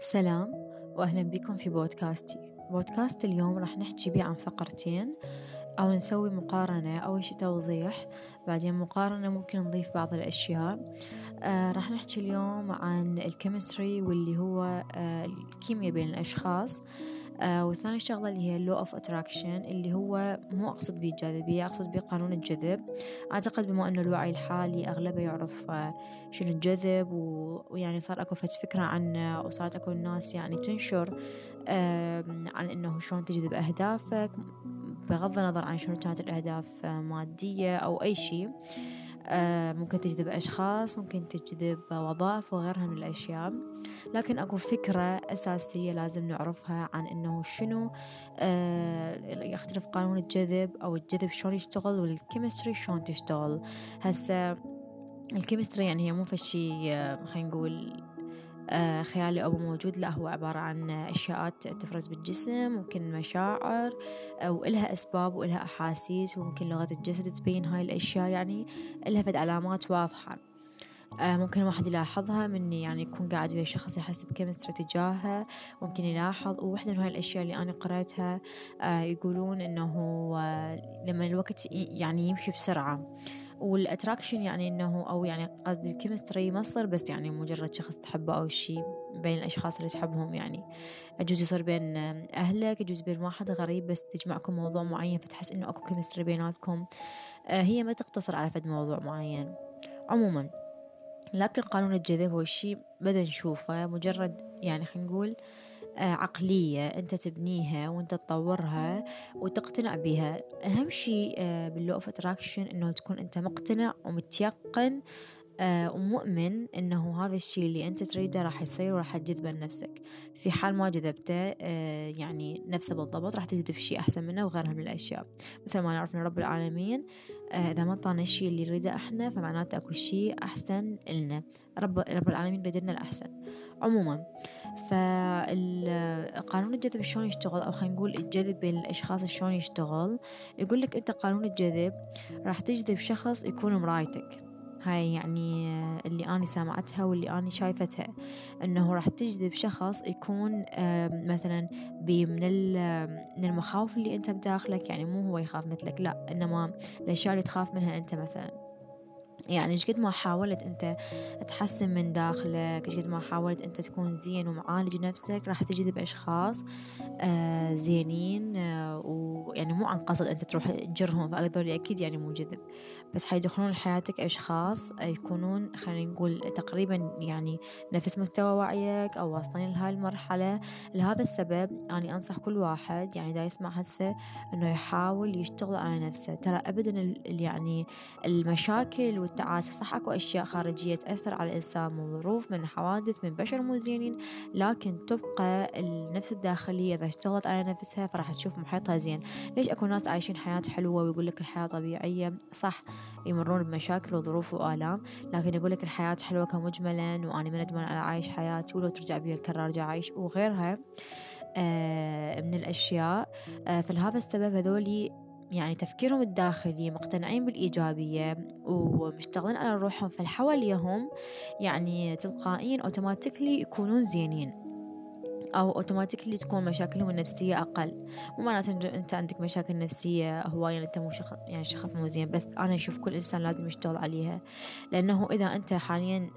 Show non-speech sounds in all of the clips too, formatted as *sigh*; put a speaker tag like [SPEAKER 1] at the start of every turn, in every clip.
[SPEAKER 1] سلام وأهلا بكم في بودكاستي. بودكاست اليوم راح نحكي بيه عن فقرتين أو نسوي مقارنة أول شي توضيح. بعدين مقارنة ممكن نضيف بعض الأشياء. آه راح نحكي اليوم عن الكيمستري واللي هو آه الكيمياء بين الأشخاص. آه والثاني شغلة اللي هي law of attraction اللي هو مو أقصد به الجاذبية أقصد به قانون الجذب. أعتقد بما أنه الوعي الحالي أغلبه يعرف آه شنو الجذب ويعني صار فت فكرة عنه وصارت أكو الناس يعني تنشر آه عن أنه شلون تجذب أهدافك بغض النظر عن شنو كانت الأهداف مادية أو أي شيء آه ممكن تجذب أشخاص ممكن تجذب وظائف وغيرها من الأشياء. لكن أكو فكرة أساسية لازم نعرفها عن أنه شنو آه يختلف قانون الجذب أو الجذب شلون يشتغل والكيمستري شلون تشتغل. هسه ال chemistry يعني هي مو فد شي آه خلينا نقول آه خيالي أو موجود. لا هو عبارة عن أشياء تفرز بالجسم ممكن مشاعر آه وإلها أسباب وإلها أحاسيس وممكن لغة الجسد تبين هاي الأشياء. يعني إلها فد علامات واضحة. آه ممكن الواحد يلاحظها من يعني يكون قاعد ويا شخص يحس ب chemistry تجاهه ممكن يلاحظ. وواحدة من هاي الأشياء اللي أنا قرأتها آه يقولون إنه لما الوقت يعني يمشي بسرعة. وال attraction يعني إنه أو يعني قصدي ال chemistry ما تصير بس يعني مجرد شخص تحبه أو شيء بين الأشخاص اللي تحبهم يعني. يجوز يصير بين أهلك يجوز بين واحد غريب بس تجمعكم موضوع معين فتحس إنه أكو chemistry بيناتكم. هي ما تقتصر على فد موضوع معين. عموما لكن قانون الجذب هو شيء بدنا نشوفه مجرد يعني خلينا نقول عقلية أنت تبنيها وأنت تطورها وتقتنع بها. أهم شيء بال law of attraction أنه تكون أنت مقتنع ومتيقن آه ومؤمن إنه هذا الشيء اللي أنت تريده راح يصير وراح تجذبه لنفسك في حال ما جذبته آه يعني نفسه بالضبط راح تجذب شيء أحسن منه وغيرها من الأشياء. مثل ما نعرف إن رب العالمين آه إذا ما طانا الشيء اللي نريده إحنا فمعناته أكو شيء أحسن لنا رب رب العالمين يريد لنا الأحسن. عموما فقانون الجذب شلون يشتغل؟ أو خلينا نقول الجذب بين الأشخاص شلون يشتغل؟ يقول لك أنت قانون الجذب راح تجذب شخص يكون مرايتك. هاي يعني اللي أنا سامعتها واللي أنا شايفتها أنه راح تجذب شخص يكون مثلا من من المخاوف اللي أنت بداخلك يعني مو هو يخاف مثلك لا إنما الأشياء اللي تخاف منها أنت مثلا. يعني إيش قد ما حاولت أنت تحسن من داخلك إيش قد ما حاولت أنت تكون زين ومعالج نفسك راح تجذب أشخاص آه زينين آه ويعني مو عن قصد أنت تروح تجرهم فهذول أكيد يعني مو جذب. بس حيدخلون لحياتك أشخاص يكونون خلينا نقول تقريبا يعني نفس مستوى وعيك أو واصلين لهاي المرحلة. لهذا السبب أني أنصح كل واحد يعني دا يسمع هسه إنه يحاول يشتغل على نفسه. ترى ابدا يعني المشاكل والتعاسة صح أكو أشياء خارجية تأثر على الإنسان من ظروف من حوادث من بشر مو زينين. لكن تبقى النفس الداخلية إذا اشتغلت على نفسها فراح تشوف محيطها زين. ليش أكو ناس عايشين حياة حلوة ويقول لك الحياة طبيعية؟ صح. يمرون بمشاكل وظروف وآلام. لكن يقول لك الحياة حلوة كمجملا وأنا من أدمن على عايش حياتي ولو ترجع بي الكرة أرجع أعيش وغيرها آه من الأشياء. آه فلهذا السبب هذولي يعني تفكيرهم الداخلي مقتنعين بالإيجابية ومشتغلين على روحهم فالحواليهم يعني تلقائيا أوتوماتيكلي يكونون زينين. أو أوتوماتيكلي تكون مشاكلهم النفسية أقل. مو معناته أنت عندك مشاكل نفسية هواية يعني أنت مو شخص يعني شخص مو زين بس أنا أشوف كل إنسان لازم يشتغل عليها. لأنه إذا أنت حاليا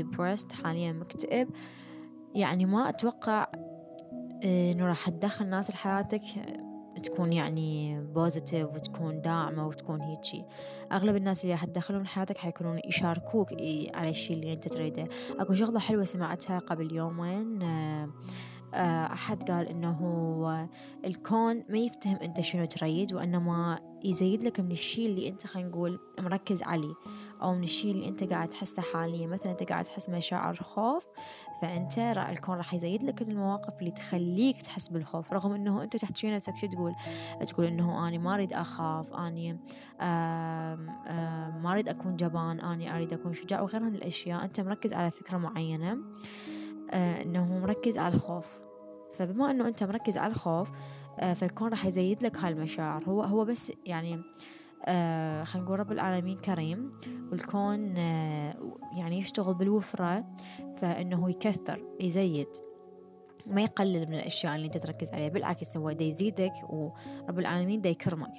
[SPEAKER 1] depressed حاليا مكتئب يعني ما أتوقع إنه راح تدخل ناس لحياتك تكون يعني بوزيتيف وتكون داعمة وتكون هيجي. أغلب الناس اللي راح تدخلهم حياتك حيكونون يشاركوك على الشيء اللي أنت تريده. أكو شغلة حلوة سمعتها قبل يومين أحد قال إنه الكون ما يفتهم أنت شنو تريد وإنما يزيد لك من الشيء اللي أنت خلينا نقول مركز عليه. أو من الشيء اللي أنت قاعد تحسه حاليا. مثلا أنت قاعد تحس مشاعر خوف فأنت الكون راح يزيد لك المواقف اللي تخليك تحس بالخوف. رغم أنه أنت تحكي نفسك شو تقول؟ تقول أنه أنا ما أريد أخاف آم ما أريد أكون جبان أني أريد أكون شجاع وغيرها من الأشياء. أنت مركز على فكرة معينة آه أنه مركز على الخوف. فبما أنه أنت مركز على الخوف آه فالكون راح يزيد لك هاي المشاعر. هو هو بس يعني آه خلينا نقول رب العالمين كريم والكون آه يعني يشتغل بالوفرة فإنه يكثر يزيد. ما يقلل من الأشياء اللي أنت تركز عليها بالعكس هو دا يزيدك ورب العالمين دا يكرمك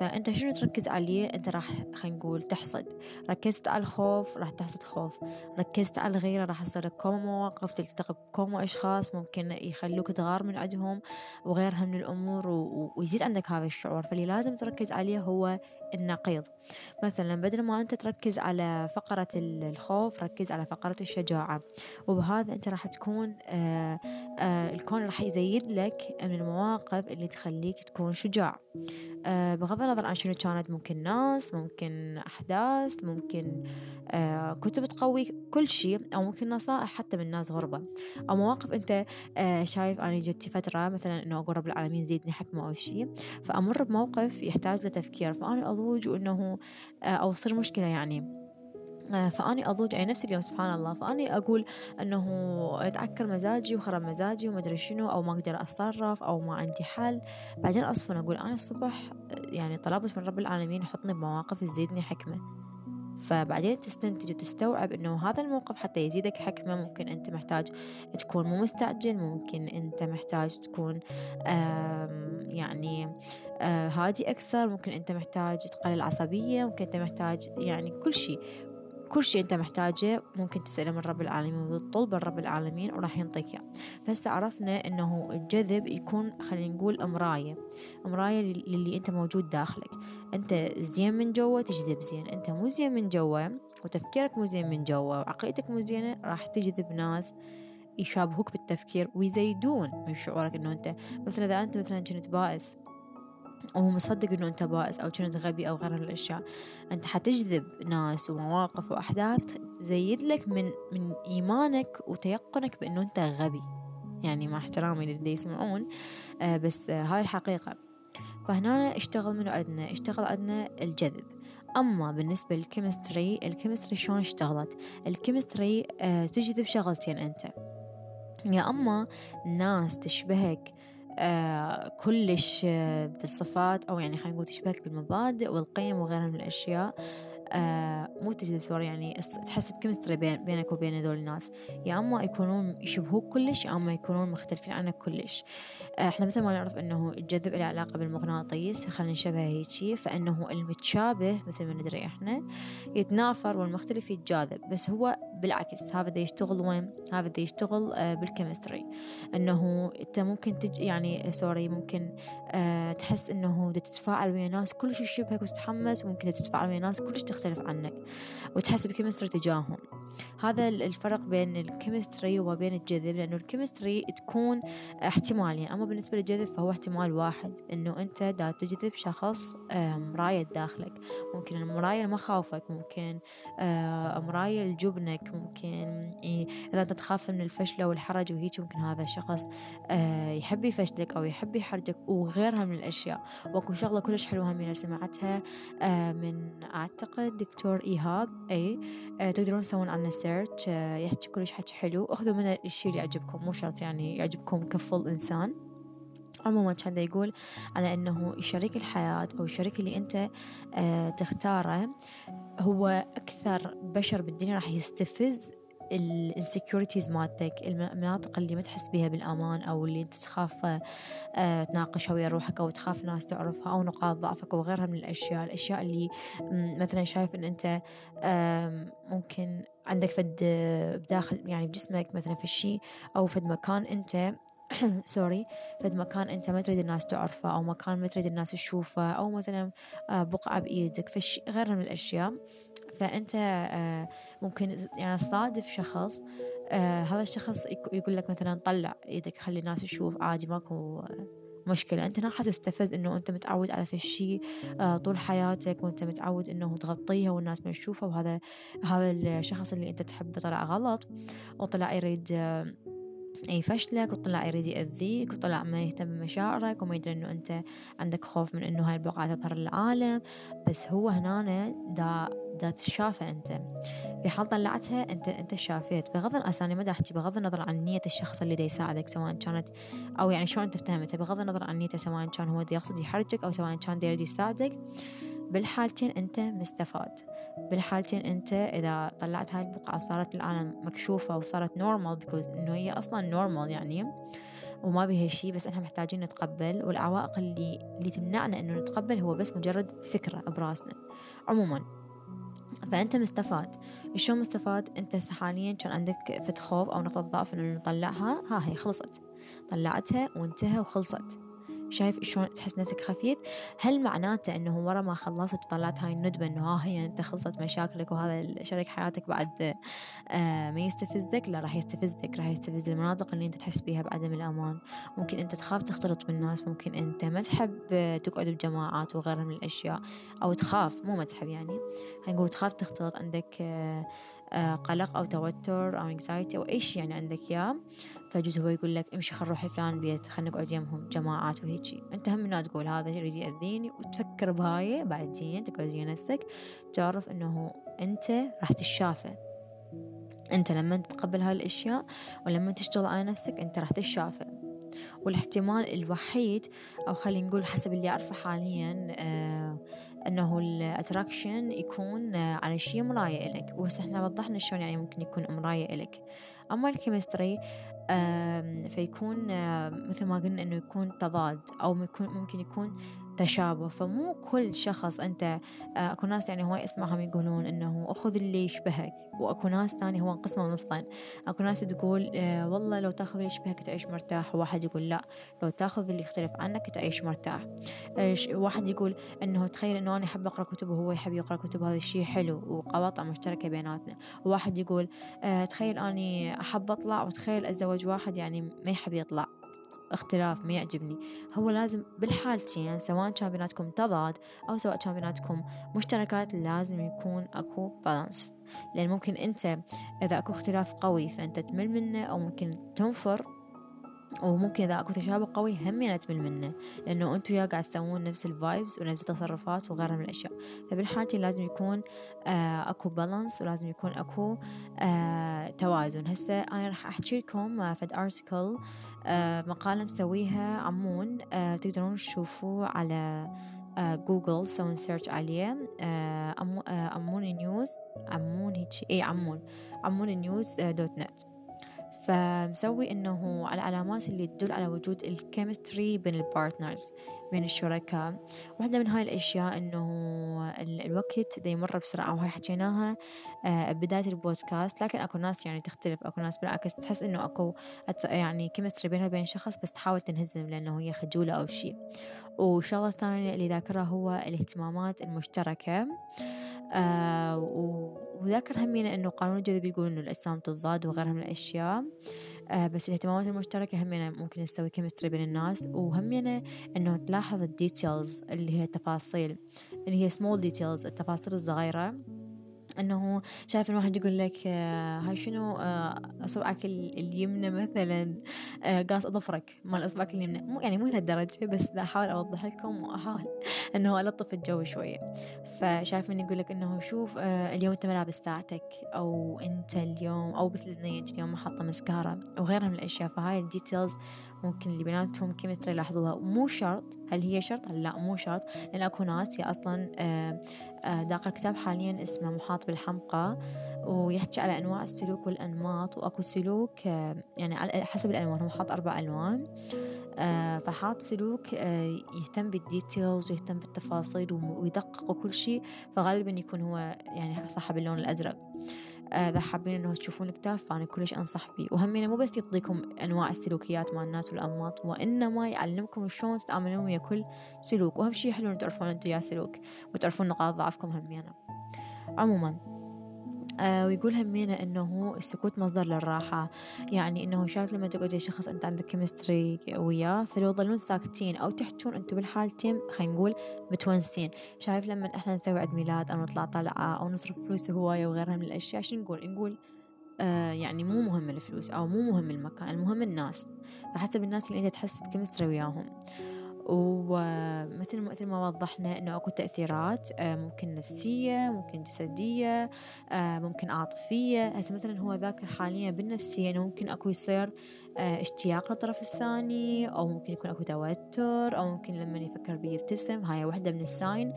[SPEAKER 1] فأنت شنو تركز عليه؟ أنت راح خلينا نقول تحصد. ركزت على الخوف راح تحصد خوف. ركزت على الغيرة راح يصير لك مواقف تلتقي بكوم أشخاص ممكن يخلوك تغار من عندهم وغيرها من الأمور ويزيد عندك هذا الشعور. فاللي لازم تركز عليه هو النقيض. مثلا بدل ما أنت تركز على فقرة الخوف ركز على فقرة الشجاعة. وبهذا أنت راح تكون آآ آآ الكون راح يزيد لك من المواقف اللي تخليك تكون شجاع. بغض النظر عن شنو كانت ممكن ناس ممكن أحداث ممكن كتب تقويك كل شيء أو ممكن نصائح حتى من ناس غربة. أو مواقف أنت شايف أنا جت فترة مثلا إنه أقول رب العالمين زيدني حكمة أو شيء فأمر بموقف يحتاج لتفكير. فأنا أضوج وإنه أو تصير مشكلة يعني. فأني أضوج أي نفس اليوم سبحان الله. فأني أقول أنه تعكر مزاجي وخرب مزاجي وما أدري شنو أو ما أقدر أتصرف أو ما عندي حل. بعدين أصفن أقول أنا الصبح يعني طلبت من رب العالمين يحطني بمواقف تزيدني حكمة. فبعدين تستنتج وتستوعب إنه هذا الموقف حتى يزيدك حكمة. ممكن أنت محتاج تكون مو مستعجل ممكن أنت محتاج تكون يعني هادي أكثر. ممكن أنت محتاج تقلل عصبية ممكن أنت محتاج يعني كل شيء. كل شيء أنت محتاجه ممكن تسأله من رب العالمين وتطلب من رب العالمين وراح ينطيك إياه. فهسه عرفنا أنه الجذب يكون خلينا نقول مراية مراية للي أنت موجود داخلك. أنت زين من جوا تجذب زين أنت مو زين من جوا وتفكيرك مو زين من جوا وعقليتك مو زينة راح تجذب ناس يشابهوك بالتفكير ويزيدون من شعورك إنه أنت. مثلا إذا أنت مثلا كنت بائس أو مصدق إنه أنت بائس أو كنت غبي أو غيرها من الأشياء أنت حتجذب ناس ومواقف وأحداث تزيد لك من من إيمانك وتيقنك بإنه أنت غبي. يعني مع احترامي للي يسمعون آه بس آه هاي الحقيقة. فهنا اشتغل منو عندنا اشتغل عندنا الجذب. أما بالنسبة لل chemistry ال chemistry شلون اشتغلت؟ ال chemistry آه تجذب شغلتين أنت. يا أما ناس تشبهك كلش آه بالصفات أو يعني خلينا نقول تشبهك بالمبادئ والقيم وغيرها من الأشياء. آه مو تجذب sorry يعني تحس ب chemistry بين بينك وبين هذول الناس. يا أما يكونون يشبهوك كلش يا أما يكونون مختلفين عنك كلش. آه إحنا مثل ما نعرف إنه الجذب له علاقة بالمغناطيس خلينا نشبه هيجي. فإنه المتشابه مثل ما ندري إحنا يتنافر والمختلف يتجاذب. بس هو بالعكس هذا دا يشتغل وين؟ هذا دا يشتغل آه بال chemistry. إنه أنت ممكن تج يعني sorry ممكن آه تحس إنه دا تتفاعل ويا ناس كلش يشبهك وتتحمس وممكن تتفاعل ويا ناس كلش تختلف عنك وتحس ب chemistry تجاههم. هذا الفرق بين ال chemistry وبين الجذب لأنه ال chemistry تكون احتمالية أما بالنسبة للجذب فهو احتمال واحد إنه أنت دا تجذب شخص مراية داخلك. ممكن المراية لمخاوفك ممكن مراية لجبنك ممكن إذا أنت تخاف من الفشل والحرج وهيك ممكن هذا الشخص يحب يفشلك أو يحب يحرجك وغيرها من الأشياء. وأكو شغلة كلش حلوة همينة سمعتها من أعتقد دكتور إيهاب أي تقدرون تسوون عنه سيرش يحكي كلش حكي حلو. أخذوا من الشيء اللي يعجبكم مو شرط يعني يعجبكم كفل إنسان. عموما كان يقول على إنه شريك الحياة أو الشريك اللي أنت آه تختاره. هو أكثر بشر بالدنيا راح يستفز الانسكيورتيز مالتك المناطق اللي ما تحس بها بالأمان أو اللي أنت تخاف آه تناقشها ويا روحك أو تخاف ناس تعرفها أو نقاط ضعفك وغيرها من الأشياء الأشياء اللي مثلا شايف إن أنت آه ممكن عندك فد بداخل يعني بجسمك مثلا في الشيء أو فد مكان أنت *coughs* سوري فد مكان أنت ما تريد الناس تعرفه أو مكان ما تريد الناس تشوفه أو مثلا بقعة بإيدك فش غيرها من الأشياء. فأنت ممكن يعني تصادف شخص هذا الشخص يقول لك مثلا طلع إيدك خلي الناس تشوف عادي ماكو مشكلة. أنت راح تستفز إنه أنت متعود على فشي طول حياتك وأنت متعود إنه تغطيها والناس ما تشوفها وهذا هذا الشخص اللي أنت تحبه طلع غلط وطلع يريد يفشلك وطلع يريد يأذيك وطلع ما يهتم بمشاعرك وما يدري إنه أنت عندك خوف من إنه هاي البقعة تظهر للعالم. بس هو هنا دا ذات الشافة أنت. في حال طلعتها أنت أنت شافيت. بغض النظر أنا ما أحكي بغض النظر عن نية الشخص اللي دا يساعدك سواء كانت أو يعني شلون أنت فهمتها بغض النظر عن نيته سواء كان هو دا يقصد يحرجك أو سواء كان دا يريد يساعدك. بالحالتين أنت مستفاد. بالحالتين أنت إذا طلعت هاي البقعة وصارت العالم مكشوفة وصارت normal because إنه هي أصلا normal يعني وما بها شيء بس إحنا محتاجين نتقبل. والعوائق اللي اللي تمنعنا إنه نتقبل هو بس مجرد فكرة براسنا. عموما. فأنت مستفاد. شلون مستفاد؟ أنت حاليا كان عندك فد خوف أو نقطة ضعف إنه نطلعها ها هي خلصت. طلعتها وانتهى وخلصت. شايف شلون تحس نفسك خفيف؟ هل معناته إنه ورا ما خلصت وطلعت هاي الندبة إنه ها هي أنت خلصت مشاكلك وهذا شريك حياتك بعد آه ما يستفزك؟ لا راح يستفزك راح يستفز المناطق اللي أنت تحس بيها بعدم الأمان. ممكن أنت تخاف تختلط بالناس ممكن أنت ما تحب تقعد بجماعات وغيرها من الأشياء أو تخاف مو ما تحب يعني. هنقول تخاف تختلط عندك آه آه قلق أو توتر أو انكزايتي أو أي شيء يعني عندك إياه فيجوز هو يقول لك امشي خل نروح لفلان بيت خل نقعد يمهم جماعات وهيجي. أنت هم من تقول هذا يريد يأذيني وتفكر بهاي بعدين تقعد ويا نفسك تعرف إنه أنت راح تشافى أنت لما تتقبل هاي الأشياء ولما تشتغل على نفسك أنت راح تشافى والاحتمال الوحيد أو خلينا نقول حسب اللي أعرفه حاليا آه إنه الاتراكشن يكون على شيء مراية إلك. وهسه إحنا وضحنا شلون يعني ممكن يكون مراية إلك. أما ال chemistry فيكون مثل ما قلنا إنه يكون تضاد أو ممكن يكون تشابه فمو كل شخص أنت آه، أكو ناس يعني هواي إسمعهم يقولون إنه أخذ اللي يشبهك وأكو ناس ثاني هو انقسموا نصين. أكو ناس تقول آه، والله لو تأخذ اللي يشبهك تعيش مرتاح. وواحد يقول لا لو تأخذ اللي يختلف عنك تعيش مرتاح. واحد يقول إنه تخيل إنه أنا أحب أقرأ كتب وهو يحب يقرأ كتب هذا الشيء حلو وقواطع مشتركة بيناتنا. وواحد يقول آه، تخيل أني أحب أطلع وتخيل أتزوج واحد يعني ما يحب يطلع. اختلاف ما يعجبني. هو لازم بالحالتين سواء كان بيناتكم تضاد أو سواء كان بيناتكم مشتركات لازم يكون أكو بالانس لأن ممكن أنت إذا أكو اختلاف قوي فأنت تمل منه أو ممكن تنفر وممكن إذا أكو تشابه قوي هم يعني تمل منه لأنه أنتوا يا قاعد تسوون نفس الفايبز ونفس التصرفات وغيرها من الأشياء. فبالحالتين لازم يكون آه أكو balance ولازم يكون أكو آه توازن. هسه أنا راح أحكي لكم آه فد article آه مقالة مسويها عمون تقدرون تشوفوه على جوجل سوون search عليه. عمون news عمون هيك اي عمون. عمون news dot net فمسوي إنه العلامات اللي تدل على وجود ال chemistry بين ال partners بين الشركاء. واحدة من هاي الأشياء إنه الوقت دا يمر بسرعة وهاي حكيناها آه، بداية البودكاست. لكن أكو ناس يعني تختلف أكو ناس بالعكس تحس إنه أكو يعني كيمستري بينها وبين شخص بس تحاول تنهزم لأنه هي خجولة أو شيء وشغلة ثانية اللي ذاكرها هو الاهتمامات المشتركة آه وذاكر همينة إنه قانون الجذب يقول إنه الأجسام تضاد وغيرها من الأشياء. آه بس الاهتمامات المشتركة همينة ممكن نسوي chemistry بين الناس وهمينة إنه تلاحظ ال details اللي هي التفاصيل اللي هي small details التفاصيل الصغيرة. إنه شايف ان واحد يقول لك آه، هاي شنو؟ آه، اصبعك اليمنى مثلا آه، قاص أظفرك مال اصبعك اليمنى. مو يعني مو لهالدرجة بس احاول أوضح لكم وأحاول إنه ألطف الجو شوية. فشايف من يقول لك إنه شوف اليوم أنت ما لابس ساعتك أو أنت اليوم أو مثل اليوم ما حاطه مسكارا وغيرها من الأشياء. فهاي ال details ممكن اللي بيناتهم chemistry يلاحظوها. مو شرط هل هي شرط؟ لا مو شرط. لأن أكو ناس هي أصلا آه، آه، دا أقرأ كتاب حاليا اسمه محاط بالحمقى ويحكي على أنواع السلوك والأنماط وأكو سلوك آه، يعني حسب الألوان. هو حاط أربع ألوان. فحاط سلوك يهتم بال details ويهتم بالتفاصيل ويدقق كل شيء فغالبا يكون هو يعني صاحب اللون الأزرق. إذا حابين إنه تشوفون كتاب فأنا كلش أنصح بيه. وهمينه مو بس يعطيكم أنواع السلوكيات مع الناس والأنماط وإنما يعلمكم شلون تتعاملون ويا كل سلوك. وأهم شيء حلو تعرفون أنتم يا سلوك وتعرفون نقاط ضعفكم همينه عموما آه ويقول همينة إنه السكوت مصدر للراحة. يعني إنه شايف لما تقعد شخص أنت عندك chemistry وياه فلو تظلون ساكتين أو تحجون أنتم بالحالتين خلينا نقول متونسين. شايف لما إحنا نسوي عيد ميلاد أو نطلع طلعة أو نصرف فلوس هواية وغيرها من الأشياء شو نقول؟ نقول آه يعني مو مهم الفلوس أو مو مهم المكان المهم الناس. فحسب الناس اللي أنت تحس ب chemistry وياهم. ومثل مثل ما وضحنا إنه أكو تأثيرات آه، ممكن نفسية ممكن جسدية آه، ممكن عاطفية. هسه مثلا هو ذاكر حاليا بالنفسية إنه ممكن أكو يصير آه، اشتياق للطرف الثاني أو ممكن يكون أكو توتر أو ممكن لما يفكر بيه يبتسم هاي واحدة من ال sign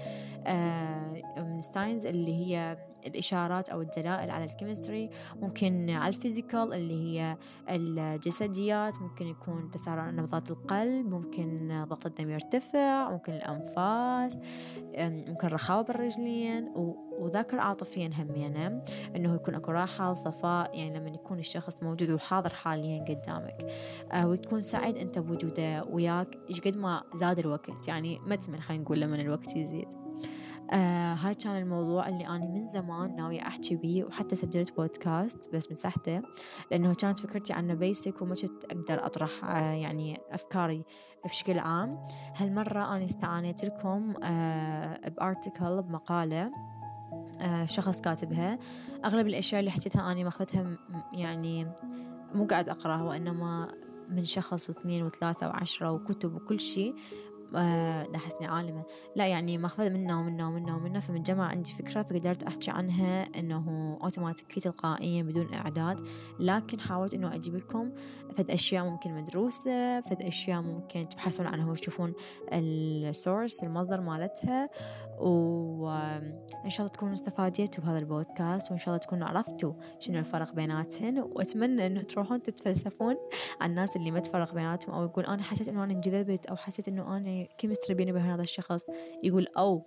[SPEAKER 1] من ال signs اللي هي الإشارات أو الدلائل على ال chemistry ممكن على ال physical اللي هي الجسديات ممكن يكون تسارع نبضات القلب ممكن ضغط الدم يرتفع ممكن الأنفاس ممكن رخاوة بالرجلين. وذاكر عاطفيا همينة إنه يكون أكو راحة وصفاء يعني لما يكون الشخص موجود وحاضر حاليا قدامك. آه، وتكون سعيد أنت بوجوده وياك قد ما زاد الوقت. يعني ما خلينا نقول لما الوقت يزيد. آه هاي كان الموضوع اللي أنا من زمان ناوية أحكي بيه وحتى سجلت بودكاست بس مسحته لأنه كانت فكرتي عنه بيسك وما كنت أقدر أطرح آه يعني أفكاري بشكل عام. هالمرة أنا استعانيت لكم آه بارتكل بمقالة آه شخص كاتبها. أغلب الأشياء اللي حكيتها أنا ماخذتها يعني مو قاعد أقرأها وإنما من شخص واثنين وثلاثة وعشرة وكتب وكل شيء. لاحظني آه، عالمة. لا يعني ماخذة منه ومنه ومنه ومنه فمن جمع عندي فكرة فقدرت أحكي عنها إنه أوتوماتيكلي تلقائيا بدون إعداد. لكن حاولت إنه أجيب لكم فد أشياء ممكن مدروسة فد أشياء ممكن تبحثون عنها وتشوفون السورس المصدر مالتها. وإن شاء الله تكونوا استفاديتوا بهذا البودكاست وإن شاء الله تكونوا عرفتوا شنو الفرق بيناتهن. وأتمنى إنه تروحون تتفلسفون عن الناس اللي ما تفرق بيناتهم أو يقول أنا حسيت إنه أنا انجذبت أو حسيت إنه أنا chemistry بيني وبين هذا الشخص؟ يقول أو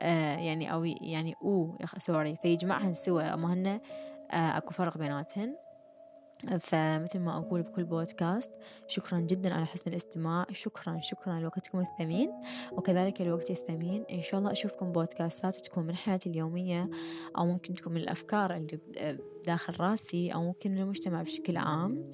[SPEAKER 1] آه يعني أو يعني أو sorry فيجمعهن سوا أما هن آه أكو فرق بيناتهن. فمثل ما أقول بكل بودكاست شكرا جدا على حسن الاستماع. شكرا شكرا لوقتكم الثمين. وكذلك الوقت الثمين إن شاء الله أشوفكم بودكاستات تكون من حياتي اليومية أو ممكن تكون من الأفكار اللي داخل راسي أو ممكن المجتمع بشكل عام.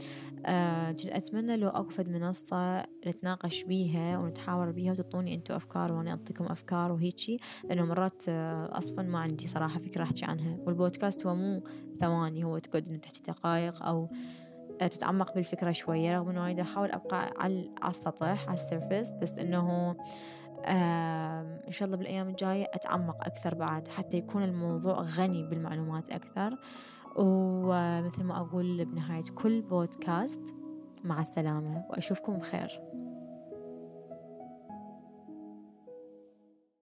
[SPEAKER 1] أه أتمنى لو أقفد منصة نتناقش بيها ونتحاور بيها وتعطوني أنتوا أفكار وأنا أعطيكم أفكار وهيجي لأنه مرات آه، أصلا ما عندي صراحة فكرة أحكي عنها. والبودكاست هو مو ثواني هو تقعد تحكي دقائق أو آه، تتعمق بالفكرة شوية رغم إنه أنا أحاول أبقى على السطح على السيرفس بس إنه إن شاء الله بالأيام الجاية أتعمق أكثر بعد حتى يكون الموضوع غني بالمعلومات أكثر. ومثل ما أقول بنهاية كل بودكاست مع السلامة وأشوفكم بخير.